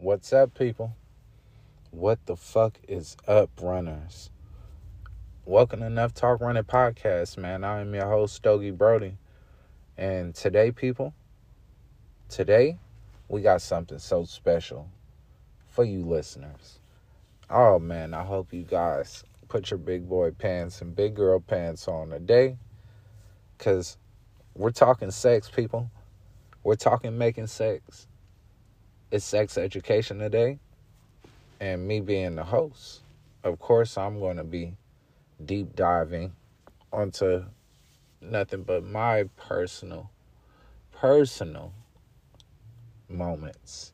What's up, people? What the fuck is up, runners? Welcome to Enough Talk Running Podcast, man. I am your host, Stogie Brody. And today, people, today we got something so special for you listeners. Oh, man, I hope you guys put your big boy pants and big girl pants on today because we're talking sex, people. We're talking making sex it's sex education today. And me being the host, of course, I'm going to be deep diving onto nothing but my personal, personal moments.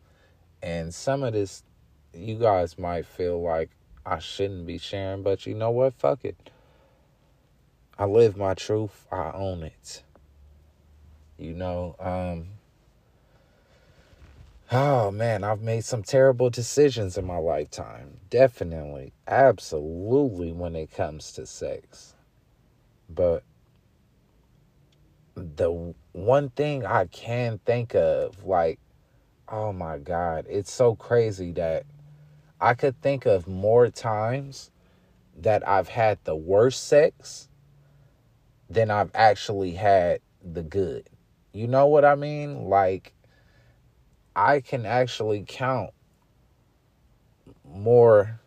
And some of this, you guys might feel like I shouldn't be sharing, but you know what? Fuck it. I live my truth, I own it. You know, um, Oh man, I've made some terrible decisions in my lifetime. Definitely, absolutely when it comes to sex. But the one thing I can think of, like, oh my God, it's so crazy that I could think of more times that I've had the worst sex than I've actually had the good. You know what I mean? Like, I can actually count more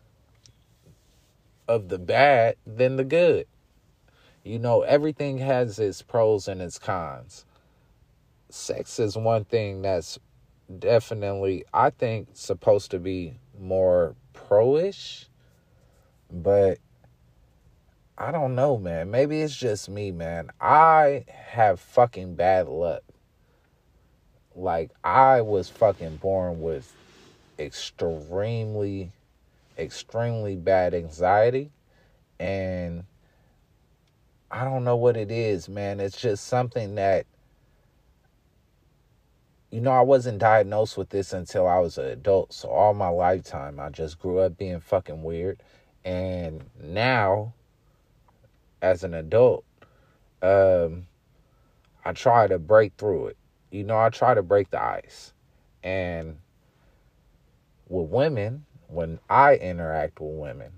of the bad than the good. You know, everything has its pros and its cons. Sex is one thing that's definitely, I think, supposed to be more pro ish, but I don't know, man. Maybe it's just me, man. I have fucking bad luck like I was fucking born with extremely extremely bad anxiety and I don't know what it is, man. It's just something that you know, I wasn't diagnosed with this until I was an adult. So all my lifetime I just grew up being fucking weird. And now as an adult, um I try to break through it you know, I try to break the ice. And with women, when I interact with women,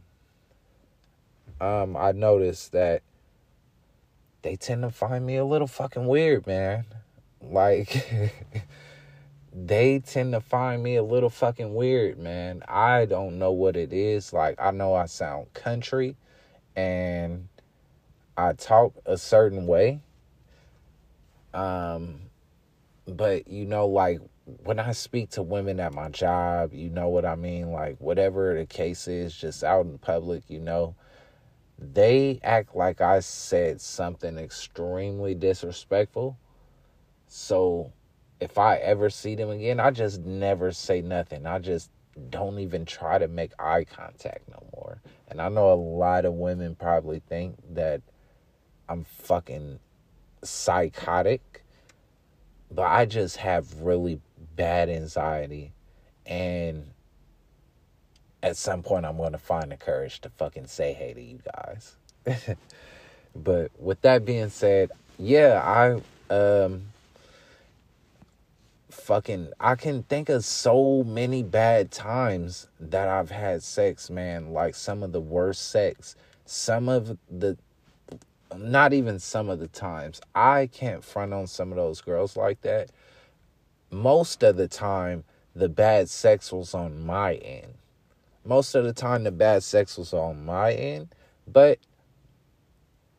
um, I notice that they tend to find me a little fucking weird, man. Like, they tend to find me a little fucking weird, man. I don't know what it is. Like, I know I sound country and I talk a certain way. Um, but you know like when I speak to women at my job, you know what I mean? Like, whatever the case is, just out in public, you know, they act like I said something extremely disrespectful. So, if I ever see them again, I just never say nothing. I just don't even try to make eye contact no more. And I know a lot of women probably think that I'm fucking psychotic but I just have really bad anxiety and at some point I'm going to find the courage to fucking say hey to you guys. but with that being said, yeah, I um fucking I can think of so many bad times that I've had sex, man, like some of the worst sex. Some of the not even some of the times. I can't front on some of those girls like that. Most of the time, the bad sex was on my end. Most of the time, the bad sex was on my end, but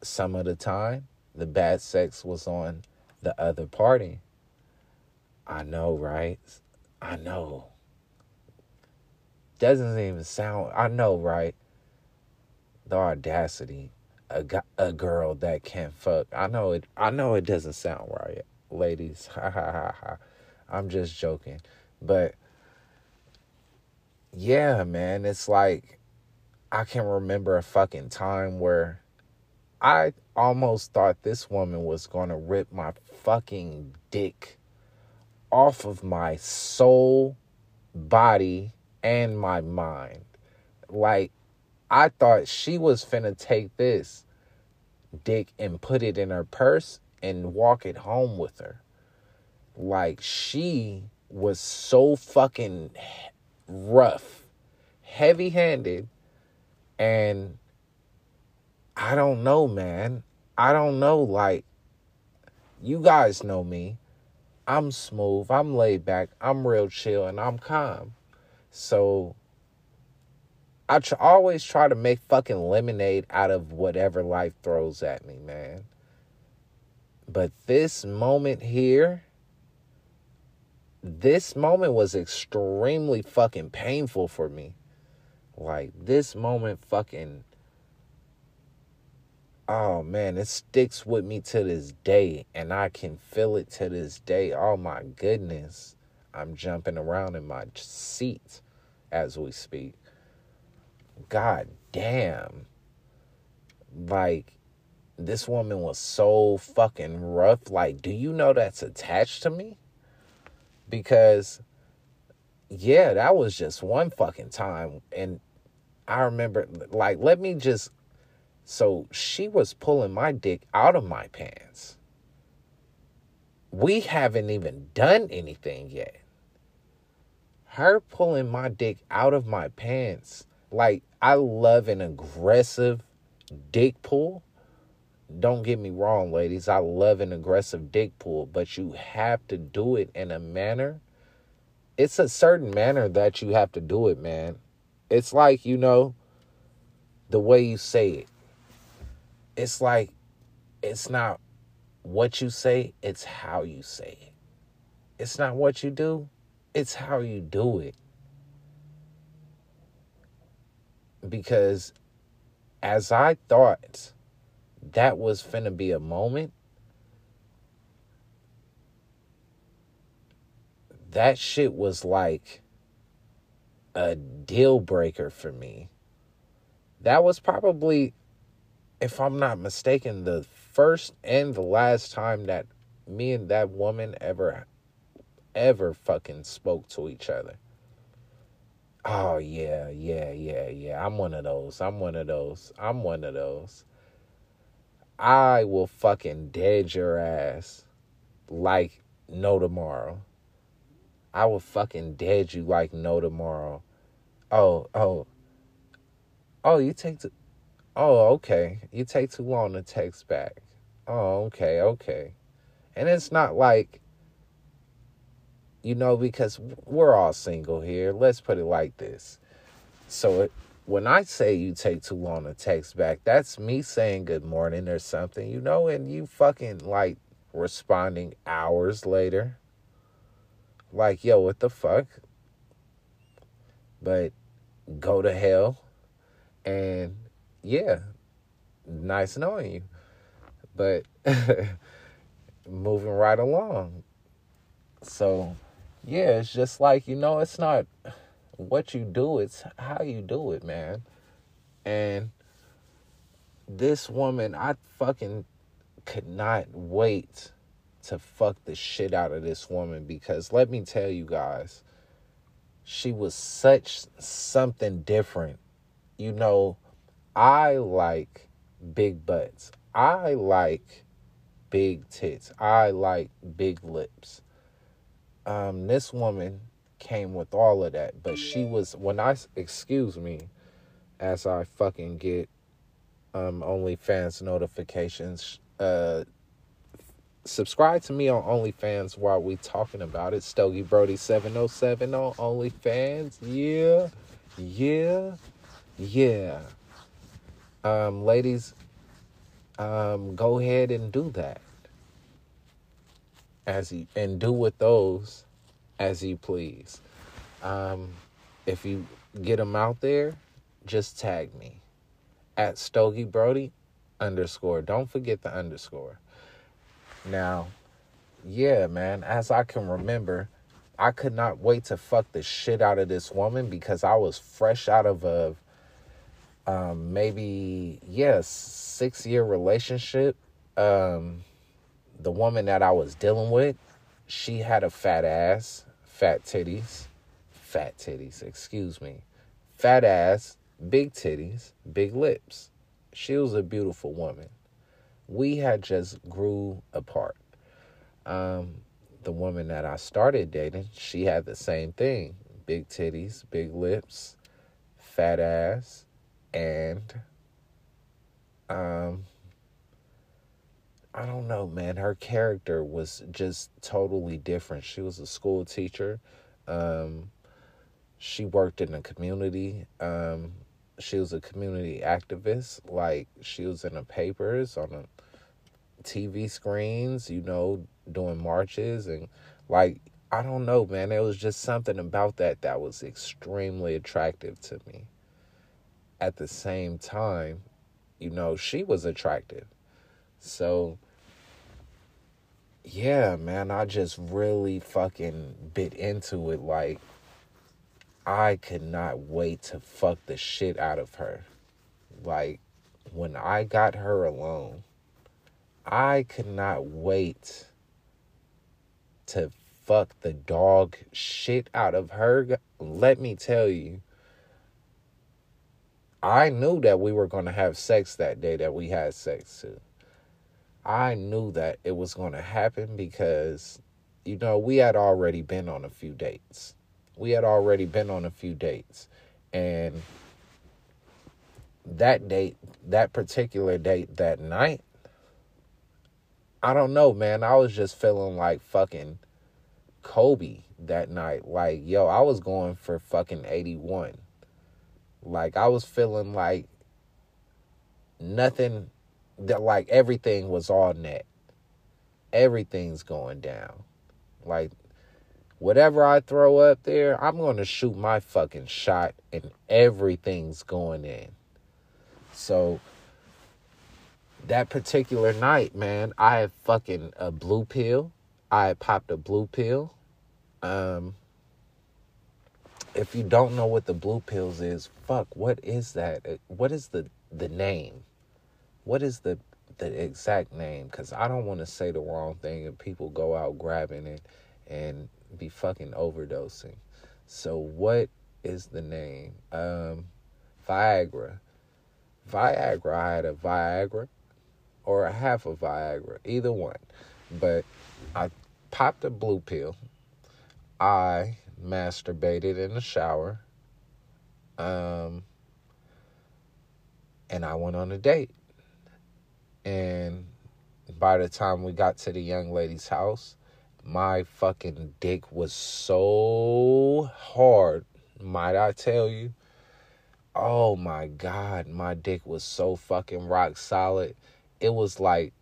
some of the time, the bad sex was on the other party. I know, right? I know. Doesn't even sound, I know, right? The audacity a a girl that can fuck. I know it. I know it doesn't sound right, ladies. Ha ha ha ha. I'm just joking, but yeah, man, it's like I can remember a fucking time where I almost thought this woman was gonna rip my fucking dick off of my soul, body, and my mind. Like I thought she was finna take this dick and put it in her purse and walk it home with her. Like she was so fucking rough, heavy handed, and I don't know, man. I don't know. Like, you guys know me. I'm smooth, I'm laid back, I'm real chill, and I'm calm. So I tr- always try to make fucking lemonade out of whatever life throws at me, man. But this moment here, this moment was extremely fucking painful for me. Like, this moment fucking. Oh man, it sticks with me to this day, and I can feel it to this day. Oh my goodness. I'm jumping around in my seat as we speak. God damn. Like, this woman was so fucking rough. Like, do you know that's attached to me? Because, yeah, that was just one fucking time. And I remember, like, let me just. So she was pulling my dick out of my pants. We haven't even done anything yet. Her pulling my dick out of my pants. Like, I love an aggressive dick pull. Don't get me wrong, ladies. I love an aggressive dick pull, but you have to do it in a manner. It's a certain manner that you have to do it, man. It's like, you know, the way you say it. It's like, it's not what you say, it's how you say it. It's not what you do, it's how you do it. Because as I thought that was finna be a moment, that shit was like a deal breaker for me. That was probably, if I'm not mistaken, the first and the last time that me and that woman ever, ever fucking spoke to each other. Oh yeah, yeah, yeah, yeah. I'm one of those. I'm one of those. I'm one of those. I will fucking dead your ass like no tomorrow. I will fucking dead you like no tomorrow. Oh, oh. Oh, you take too Oh, okay. You take too long to text back. Oh, okay, okay. And it's not like you know, because we're all single here. Let's put it like this. So it, when I say you take too long to text back, that's me saying good morning or something, you know, and you fucking like responding hours later. Like, yo, what the fuck? But go to hell. And yeah, nice knowing you. But moving right along. So yeah, it's just like, you know, it's not what you do, it's how you do it, man. And this woman, I fucking could not wait to fuck the shit out of this woman because let me tell you guys, she was such something different. You know, I like big butts. I like big tits. I like big lips um, this woman came with all of that, but she was when I excuse me, as I fucking get um OnlyFans notifications. Uh, subscribe to me on OnlyFans while we talking about it. Stogie Brody seven oh seven on OnlyFans. Yeah, yeah, yeah. Um, ladies, um, go ahead and do that as you and do with those as you please. Um, if you get them out there, just tag me at Stogie Brody underscore. Don't forget the underscore. Now, yeah, man, as I can remember, I could not wait to fuck the shit out of this woman because I was fresh out of a um, maybe yes six year relationship. Um, the woman that I was dealing with, she had a fat ass, fat titties, fat titties, excuse me, fat ass, big titties, big lips. She was a beautiful woman. We had just grew apart. Um, the woman that I started dating, she had the same thing big titties, big lips, fat ass, and um I don't know, man. Her character was just totally different. She was a school teacher. Um, she worked in the community. Um, she was a community activist. Like she was in the papers, on the TV screens, you know, doing marches and like I don't know, man. There was just something about that that was extremely attractive to me. At the same time, you know, she was attractive. So, yeah, man, I just really fucking bit into it. Like, I could not wait to fuck the shit out of her. Like, when I got her alone, I could not wait to fuck the dog shit out of her. Let me tell you, I knew that we were going to have sex that day that we had sex too. I knew that it was going to happen because, you know, we had already been on a few dates. We had already been on a few dates. And that date, that particular date that night, I don't know, man. I was just feeling like fucking Kobe that night. Like, yo, I was going for fucking 81. Like, I was feeling like nothing that like everything was all net. Everything's going down. Like whatever I throw up there, I'm going to shoot my fucking shot and everything's going in. So that particular night, man, I had fucking a blue pill. I had popped a blue pill. Um if you don't know what the blue pills is, fuck, what is that? What is the the name? What is the the exact name? Because I don't want to say the wrong thing and people go out grabbing it and be fucking overdosing. So what is the name? Um, Viagra. Viagra. I had a Viagra or a half of Viagra, either one. But I popped a blue pill. I masturbated in the shower. Um, and I went on a date. And by the time we got to the young lady's house, my fucking dick was so hard, might I tell you? Oh my God, my dick was so fucking rock solid. It was like,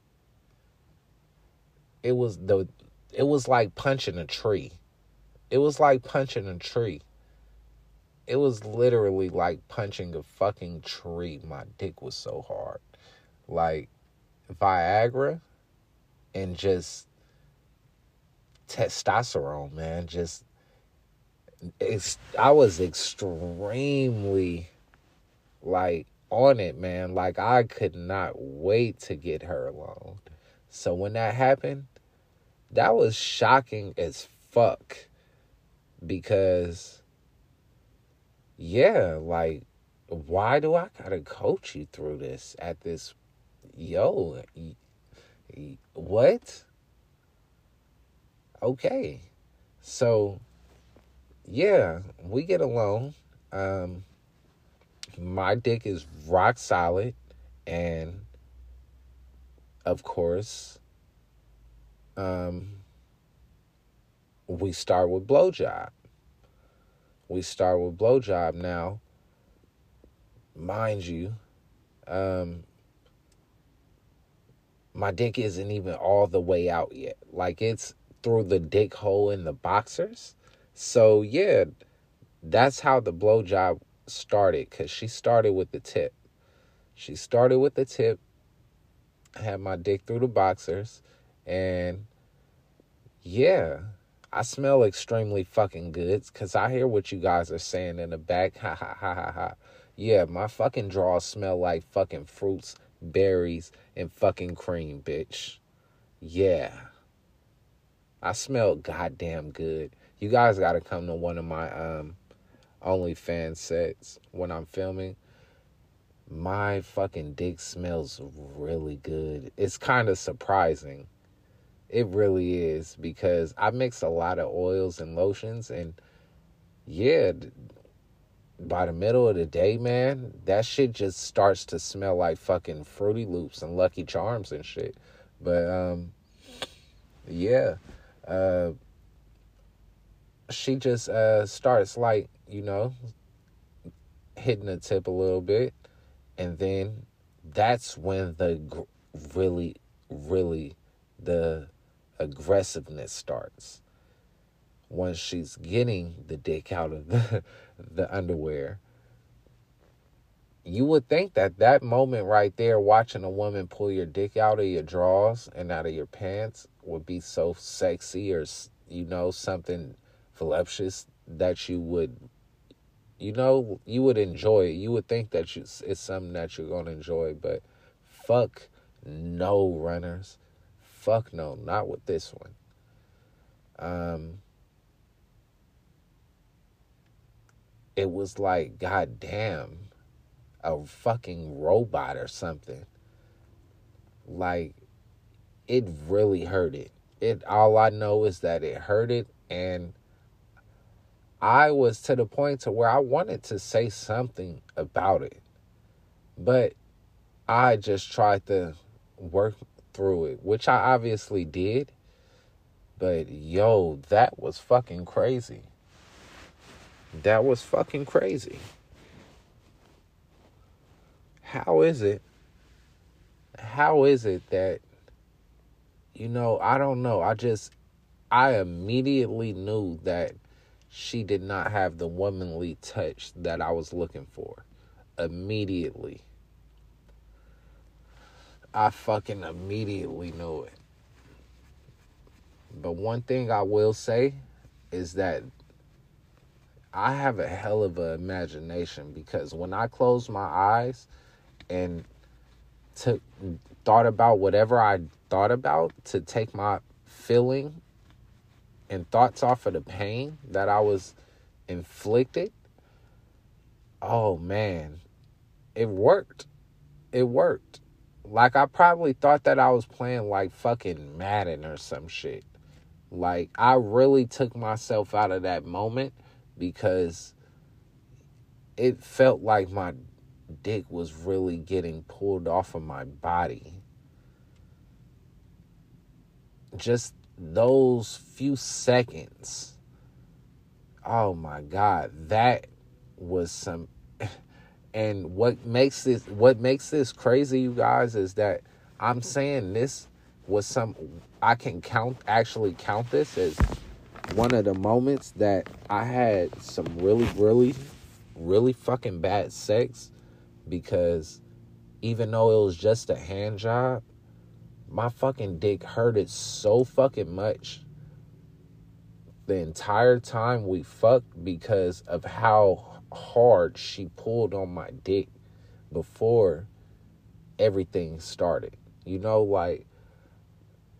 it was the, it was like punching a tree. It was like punching a tree. It was literally like punching a fucking tree. My dick was so hard. Like, Viagra and just testosterone, man. Just it's I was extremely like on it, man. Like I could not wait to get her alone. So when that happened, that was shocking as fuck because yeah, like why do I got to coach you through this at this yo, what? Okay. So, yeah, we get along. Um, my dick is rock solid. And, of course, um, we start with blowjob. We start with blowjob now. Mind you, um, my dick isn't even all the way out yet. Like it's through the dick hole in the boxers. So yeah, that's how the blowjob started. Cause she started with the tip. She started with the tip. I had my dick through the boxers, and yeah, I smell extremely fucking good. Cause I hear what you guys are saying in the back. Ha ha ha ha ha. Yeah, my fucking drawers smell like fucking fruits berries, and fucking cream, bitch. Yeah. I smell goddamn good. You guys gotta come to one of my um OnlyFans sets when I'm filming. My fucking dick smells really good. It's kind of surprising. It really is because I mix a lot of oils and lotions and yeah, by the middle of the day, man, that shit just starts to smell like fucking Fruity Loops and Lucky Charms and shit. But um, yeah, uh, she just uh starts like you know hitting the tip a little bit, and then that's when the really, really the aggressiveness starts once she's getting the dick out of the, the underwear. You would think that that moment right there, watching a woman pull your dick out of your drawers and out of your pants, would be so sexy or, you know, something voluptuous that you would, you know, you would enjoy it. You would think that you, it's something that you're going to enjoy, but fuck no runners. Fuck no, not with this one. Um, it was like, god damn, a fucking robot or something. Like, it really hurt it. It all I know is that it hurt it and I was to the point to where I wanted to say something about it. But I just tried to work through it, which I obviously did. But yo, that was fucking crazy. That was fucking crazy. How is it? How is it that, you know, I don't know. I just, I immediately knew that she did not have the womanly touch that I was looking for. Immediately. I fucking immediately knew it. But one thing I will say is that I have a hell of an imagination because when I closed my eyes and took thought about whatever I thought about to take my feeling and thoughts off of the pain that I was inflicted, oh man, it worked. It worked. Like I probably thought that I was playing like fucking Madden or some shit. Like I really took myself out of that moment because it felt like my dick was really getting pulled off of my body. Just those few seconds. Oh my God, that was some. And what makes this what makes this crazy, you guys, is that I'm saying this was some I can count actually count this as one of the moments that I had some really, really, really fucking bad sex because even though it was just a hand job, my fucking dick hurted so fucking much the entire time we fucked because of how hard she pulled on my dick before everything started. You know, like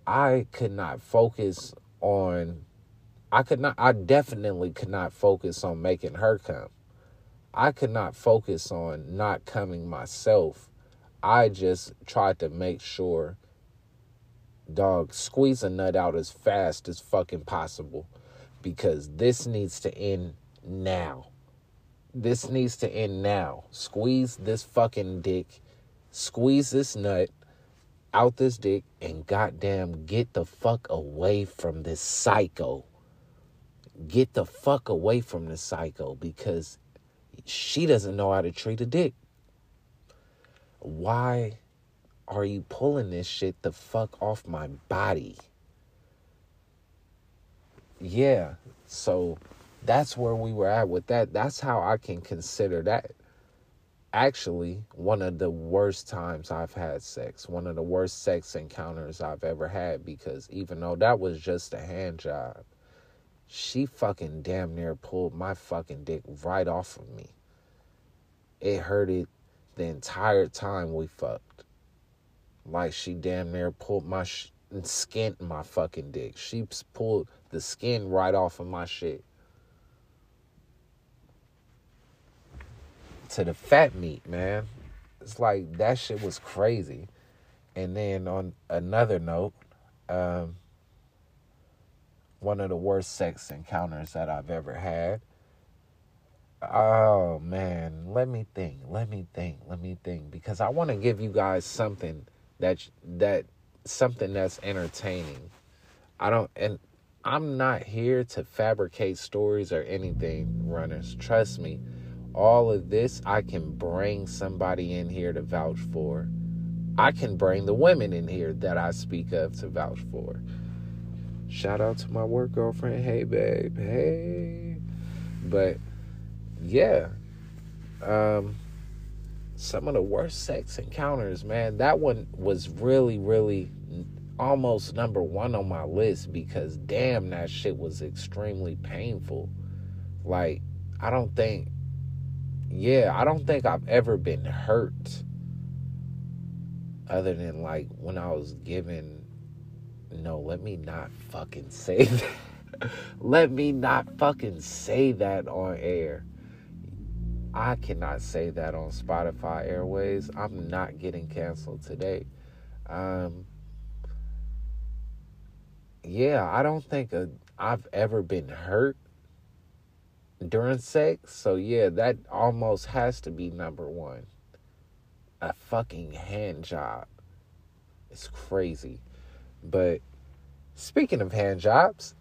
I could not focus on I could not, I definitely could not focus on making her come. I could not focus on not coming myself. I just tried to make sure, dog, squeeze a nut out as fast as fucking possible because this needs to end now. This needs to end now. Squeeze this fucking dick, squeeze this nut out this dick, and goddamn get the fuck away from this psycho get the fuck away from the psycho because she doesn't know how to treat a dick. Why are you pulling this shit the fuck off my body? Yeah, so that's where we were at with that. That's how I can consider that actually one of the worst times I've had sex, one of the worst sex encounters I've ever had because even though that was just a hand job, she fucking damn near pulled my fucking dick right off of me. It hurted the entire time we fucked. Like she damn near pulled my sh- skin, my fucking dick. She pulled the skin right off of my shit. To the fat meat, man. It's like that shit was crazy. And then on another note, um, one of the worst sex encounters that I've ever had Oh man, let me think. Let me think. Let me think because I want to give you guys something that that something that's entertaining. I don't and I'm not here to fabricate stories or anything, runners. Trust me. All of this I can bring somebody in here to vouch for. I can bring the women in here that I speak of to vouch for. Shout out to my work girlfriend. Hey babe. Hey. But yeah. Um some of the worst sex encounters, man. That one was really, really almost number one on my list because damn, that shit was extremely painful. Like, I don't think, yeah, I don't think I've ever been hurt other than like when I was given, no, let me not fucking say that. let me not fucking say that on air. I cannot say that on Spotify Airways. I'm not getting canceled today. Um, yeah, I don't think I've ever been hurt during sex. So, yeah, that almost has to be number one. A fucking hand job. It's crazy. But speaking of hand jobs,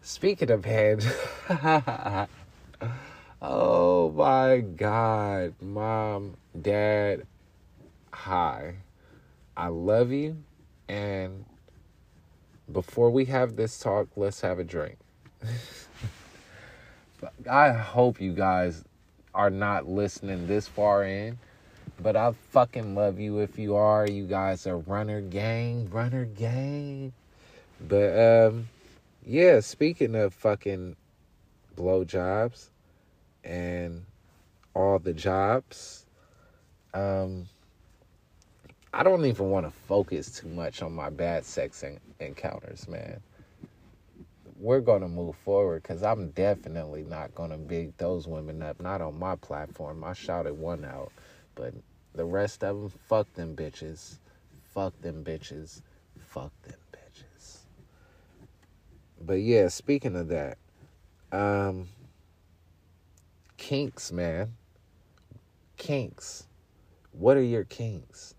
speaking of hand. oh my God. Mom, dad, hi. I love you. And before we have this talk, let's have a drink. I hope you guys are not listening this far in, but I fucking love you if you are. You guys are runner gang, runner gang. But um yeah, speaking of fucking blowjobs and all the jobs, um I don't even want to focus too much on my bad sex en- encounters, man. We're going to move forward because I'm definitely not going to big those women up. Not on my platform. I shouted one out. But the rest of them, fuck them bitches. Fuck them bitches. Fuck them bitches. But yeah, speaking of that, um, kinks, man. Kinks. What are your kinks?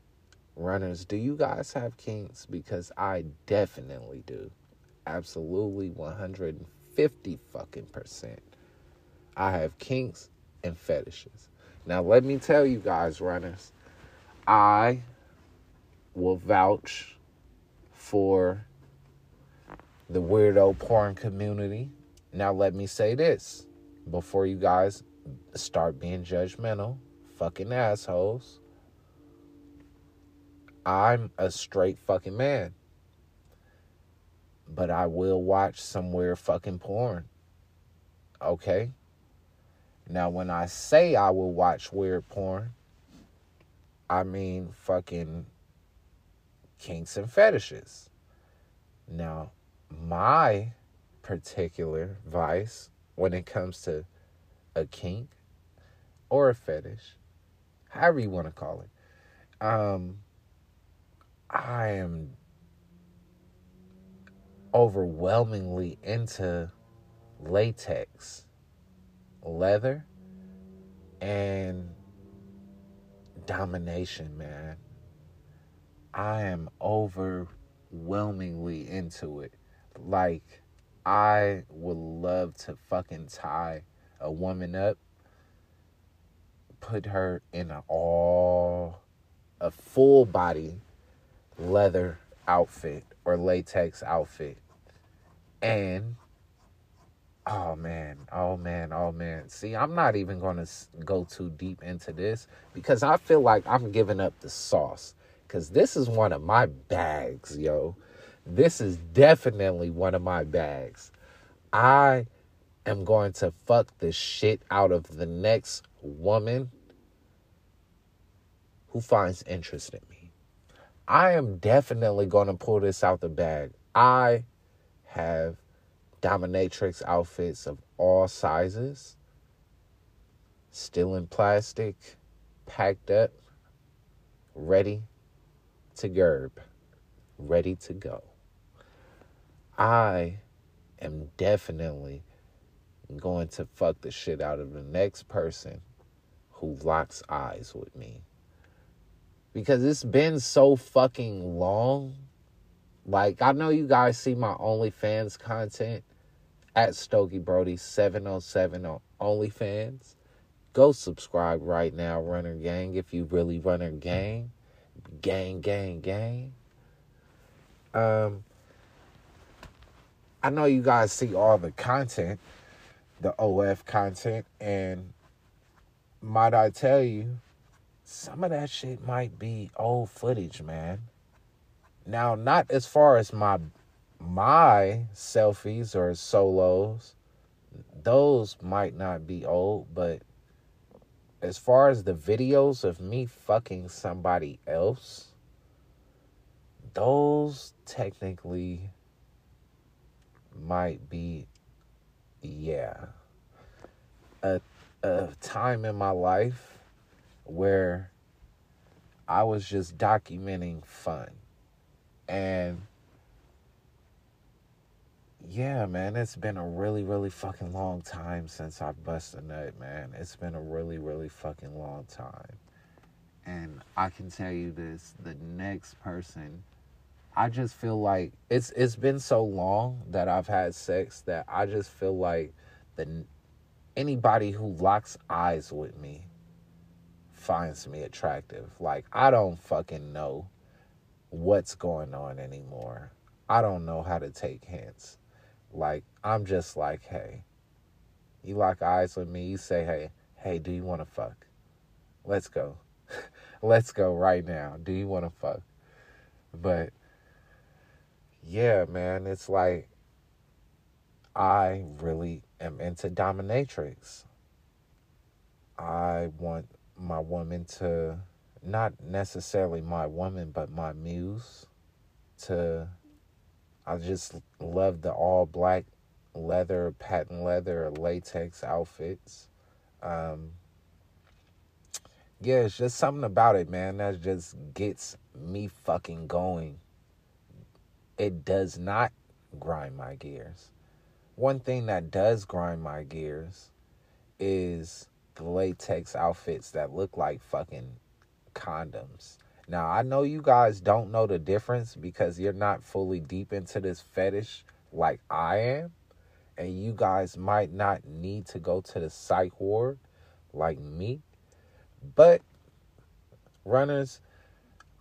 runners, do you guys have kinks? Because I definitely do. Absolutely 150 fucking percent. I have kinks and fetishes. Now, let me tell you guys, runners, I will vouch for the weirdo porn community. Now, let me say this before you guys start being judgmental, fucking assholes. I'm a straight fucking man. But I will watch somewhere fucking porn. Okay? Now, when I say I will watch weird porn, I mean fucking kinks and fetishes. Now, my particular vice when it comes to a kink or a fetish, however you want to call it, um, I am overwhelmingly into latex, leather, and domination, man. I am overwhelmingly into it. Like, I would love to fucking tie a woman up, put her in a all, a full body leather outfit or latex outfit. And oh man, oh man, oh man. See, I'm not even going to go too deep into this because I feel like I'm giving up the sauce cuz this is one of my bags, yo. This is definitely one of my bags. I am going to fuck the shit out of the next woman who finds interest in me. I am definitely going to pull this out the bag. I have dominatrix outfits of all sizes, still in plastic, packed up, ready to gerb, ready to go. I am definitely going to fuck the shit out of the next person who locks eyes with me. Because it's been so fucking long. Like, I know you guys see my OnlyFans content at Stogie Brody 707 on OnlyFans. Go subscribe right now, Runner Gang, if you really Runner Gang. Gang, gang, gang. Um, I know you guys see all the content, the OF content, and might I tell you, some of that shit might be old footage, man. Now, not as far as my my selfies or solos, those might not be old, but as far as the videos of me fucking somebody else, those technically might be, yeah, a, a time in my life where I was just documenting fun. And yeah, man, it's been a really, really fucking long time since I busted a nut, man. It's been a really, really fucking long time. And I can tell you this the next person, I just feel like it's it's been so long that I've had sex that I just feel like the anybody who locks eyes with me finds me attractive. Like I don't fucking know what's going on anymore. I don't know how to take hints. Like, I'm just like, hey, you lock eyes with me, you say, hey, hey, do you want to fuck? Let's go. Let's go right now. Do you want to fuck? But yeah, man, it's like I really am into dominatrix. I want my woman to not necessarily my woman, but my muse to I just love the all black leather, patent leather, latex outfits. Um, yeah, it's just something about it, man, that just gets me fucking going. It does not grind my gears. One thing that does grind my gears is the latex outfits that look like fucking condoms. Now, I know you guys don't know the difference because you're not fully deep into this fetish like I am. And you guys might not need to go to the psych ward like me. But, runners,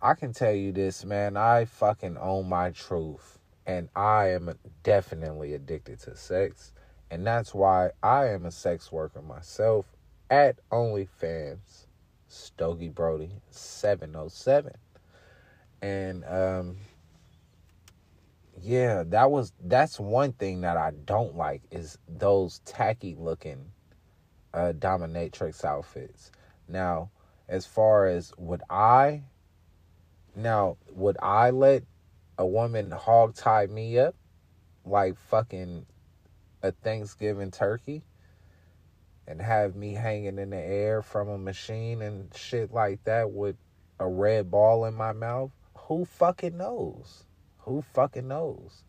I can tell you this, man. I fucking own my truth. And I am definitely addicted to sex. And that's why I am a sex worker myself at OnlyFans. Stogie Brody 707. And um yeah, that was that's one thing that I don't like is those tacky looking uh dominatrix outfits. Now, as far as would I now would I let a woman hog tie me up like fucking a Thanksgiving turkey? And have me hanging in the air from a machine and shit like that with a red ball in my mouth, who fucking knows? Who fucking knows?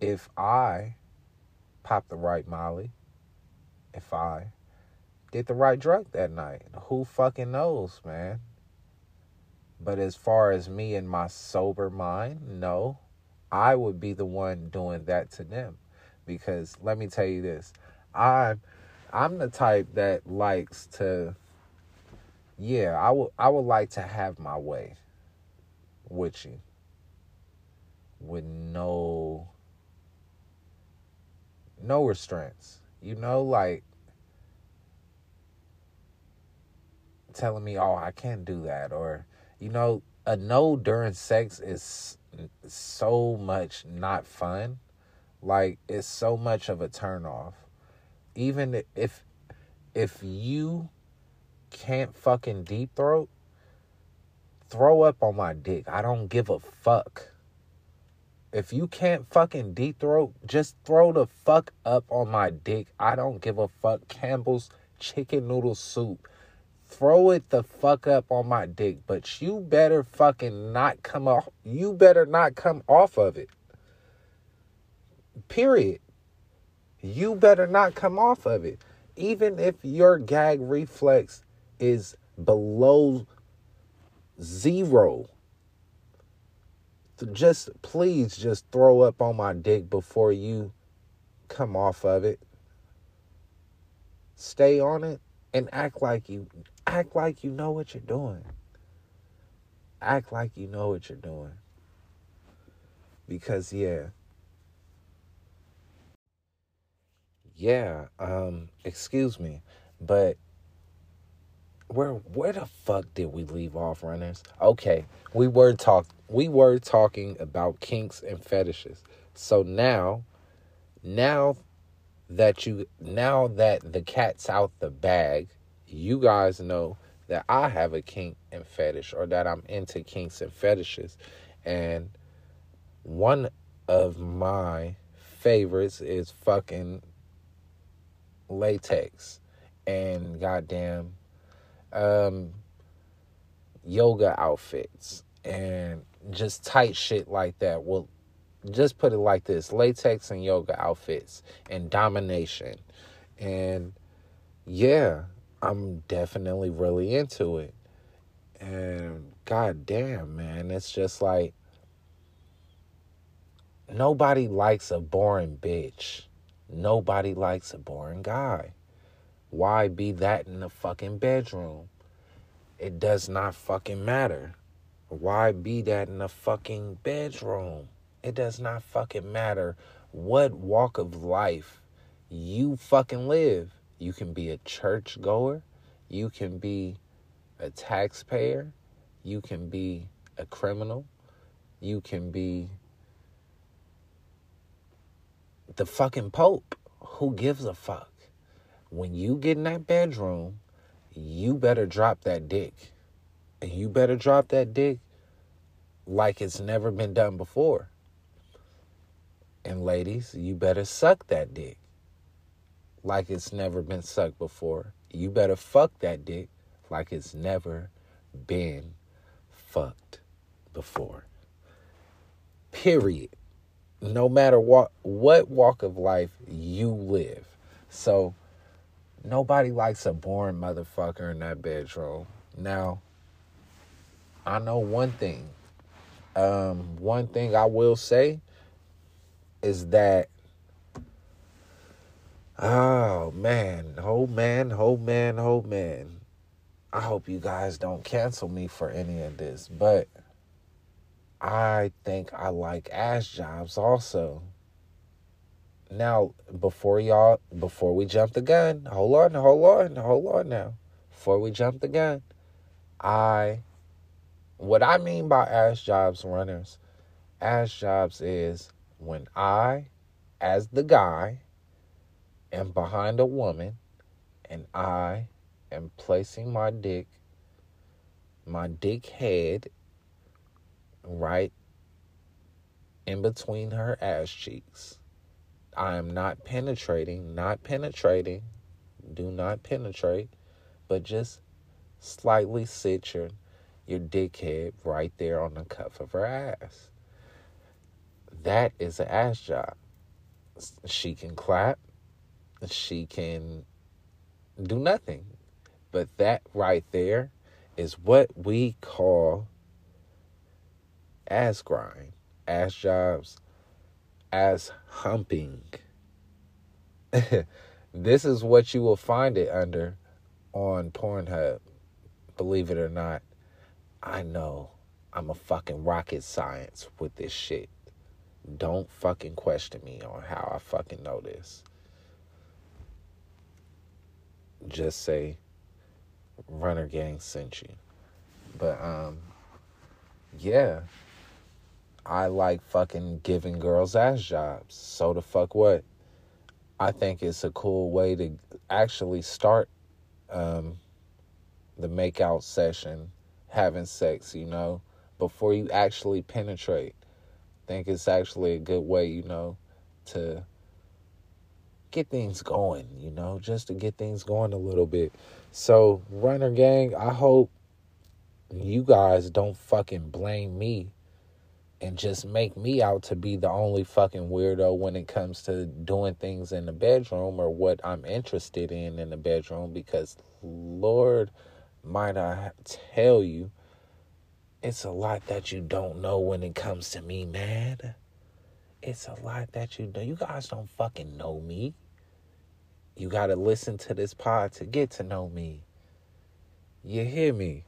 If I pop the right molly, if I did the right drug that night, who fucking knows, man? But as far as me and my sober mind, no, I would be the one doing that to them. Because let me tell you this I'm I'm the type that likes to yeah, I would I would like to have my way with you. With no no restraints. You know, like telling me, "Oh, I can't do that," or you know, a no during sex is so much not fun. Like it's so much of a turn off even if if you can't fucking deep throat, throw up on my dick. I don't give a fuck. If you can't fucking deep throat, just throw the fuck up on my dick. I don't give a fuck. Campbell's chicken noodle soup. Throw it the fuck up on my dick, but you better fucking not come off. You better not come off of it. Period. You better not come off of it. Even if your gag reflex is below zero, just please just throw up on my dick before you come off of it. Stay on it and act like you act like you know what you're doing. Act like you know what you're doing. Because yeah. Yeah, um excuse me, but where where the fuck did we leave off runners? Okay, we were talk we were talking about kinks and fetishes. So now now that you now that the cat's out the bag, you guys know that I have a kink and fetish or that I'm into kinks and fetishes. And one of my favorites is fucking latex and goddamn um yoga outfits and just tight shit like that. Well, just put it like this latex and yoga outfits and domination. And yeah, I'm definitely really into it. And god damn, man, it's just like nobody likes a boring bitch. Nobody likes a boring guy. Why be that in the fucking bedroom? It does not fucking matter. Why be that in the fucking bedroom? It does not fucking matter what walk of life you fucking live. You can be a church goer, you can be a taxpayer, you can be a criminal, you can be the fucking Pope. Who gives a fuck? When you get in that bedroom, you better drop that dick. And you better drop that dick like it's never been done before. And ladies, you better suck that dick like it's never been sucked before. You better fuck that dick like it's never been fucked before. Period. No matter what what walk of life you live. So nobody likes a boring motherfucker in that bedroom. Now, I know one thing. Um, one thing I will say is that oh man, oh man, oh man, oh man. I hope you guys don't cancel me for any of this, but I think I like ass jobs also. Now, before y'all, before we jump the gun, hold on, hold on, hold on now. Before we jump the gun, I, what I mean by ass jobs runners, ass jobs is when I, as the guy, am behind a woman and I am placing my dick, my dick head, right in between her ass cheeks. I am not penetrating, not penetrating, do not penetrate, but just slightly sit your, your dick head right there on the cuff of her ass that is an ass job. She can clap, she can do nothing. But that right there is what we call ass grind, ass jobs, ass humping. this is what you will find it under on Pornhub. Believe it or not, I know I'm a fucking rocket science with this shit. Don't fucking question me on how I fucking know this. Just say Runner Gang sent you. But um yeah. I like fucking giving girls ass jobs. So the fuck what? I think it's a cool way to actually start um the makeout session, having sex, you know, before you actually penetrate I think it's actually a good way, you know, to get things going, you know, just to get things going a little bit. So, Runner Gang, I hope you guys don't fucking blame me and just make me out to be the only fucking weirdo when it comes to doing things in the bedroom or what I'm interested in in the bedroom because Lord might I tell you it's a lot that you don't know when it comes to me, man. It's a lot that you know. You guys don't fucking know me. You got to listen to this pod to get to know me. You hear me?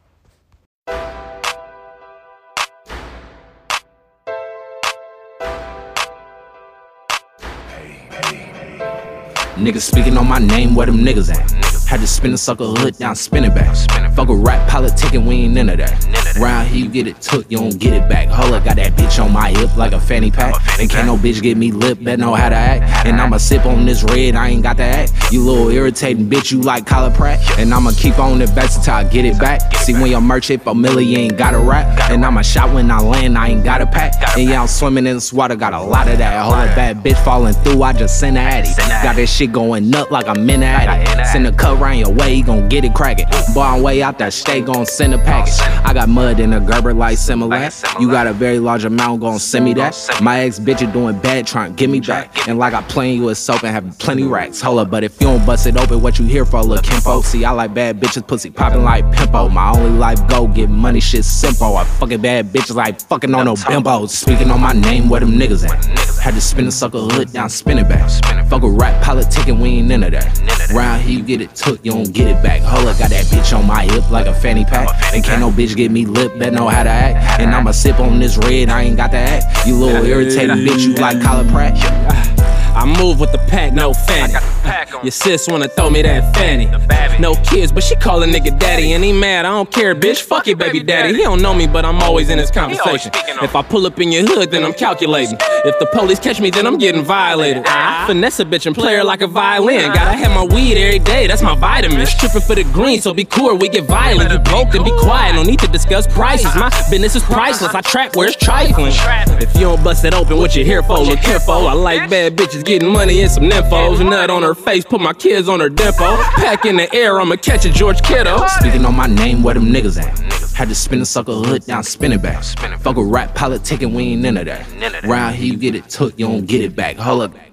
Niggas speaking on my name, where them niggas at? Had to spin the sucker hood down, spin it back. Fuck a rap politicking, we ain't into that. Round here, you get it took, you don't get it back. Hold up, got that bitch on my hip like a fanny pack. And can't no bitch get me lip, better know how to act. And I'ma sip on this red, I ain't got to act. You little irritating bitch, you like collar Pratt. And I'ma keep on investing till I get it back. See, when your merch hit for milli, you ain't got a rap. And I'ma shot when I land, I ain't got a pack. And yeah, I'm swimming in this water, got a lot of that. Hold up, bad bitch falling through, I just send a addy. Got this shit going nut like I'm in the attic. Send a cut round your way, you gon' get it crackin'. Boy, I'm way out there, stay gon' send a package. I got mud in a Gerber like Similac. You got a very large amount, gon' send me that. My ex bitch is doing bad, trying to get me back. And like I playin' you with soap and having plenty racks. Hold up, but if you don't bust it open, what you here for, little Kimpo? See, I like bad bitches, pussy poppin' like Pimpo. My only life go, get money, shit simple. I fuckin' bad bitches like fuckin' on no bimbos. Speaking on my name, where them niggas at? Had to spin the sucker hood down, spin it back. Fuck a rap politicking, we ain't into that. Round here, you get it took, you don't get it back. Hold up, got that bitch on my hip like a fanny pack. And can't no bitch get me lip, that know how to act. And I'ma sip on this red, I ain't got to act. You little irritating bitch, you like collar Pratt. I move with the pack, no fanny. Your sis wanna throw me that fanny. No kids, but she call a nigga daddy, and he mad. I don't care, bitch. Fuck your baby daddy. He don't know me, but I'm always in his conversation. If I pull up in your hood, then I'm calculating. If the police catch me, then I'm getting violated. I finesse a bitch and play her like a violin. Gotta have my weed every day, that's my vitamins. Tripping for the green, so be cool, we get violent. You broke, then be quiet. No need to discuss prices. My business is priceless. I trap where it's trifling. If you don't bust it open, what you here for? Look here careful. I like bad bitches getting money and some nymphos. Nut on her face, put my kids on her dimple. Pack in the air, I'ma catch a George Kittle. Speaking on my name, where them niggas at? Had to spin the sucker hood down, spin it back. Fuck a rap politicking, we ain't none of that. Round here, you get it took, you don't get it back. Hold up.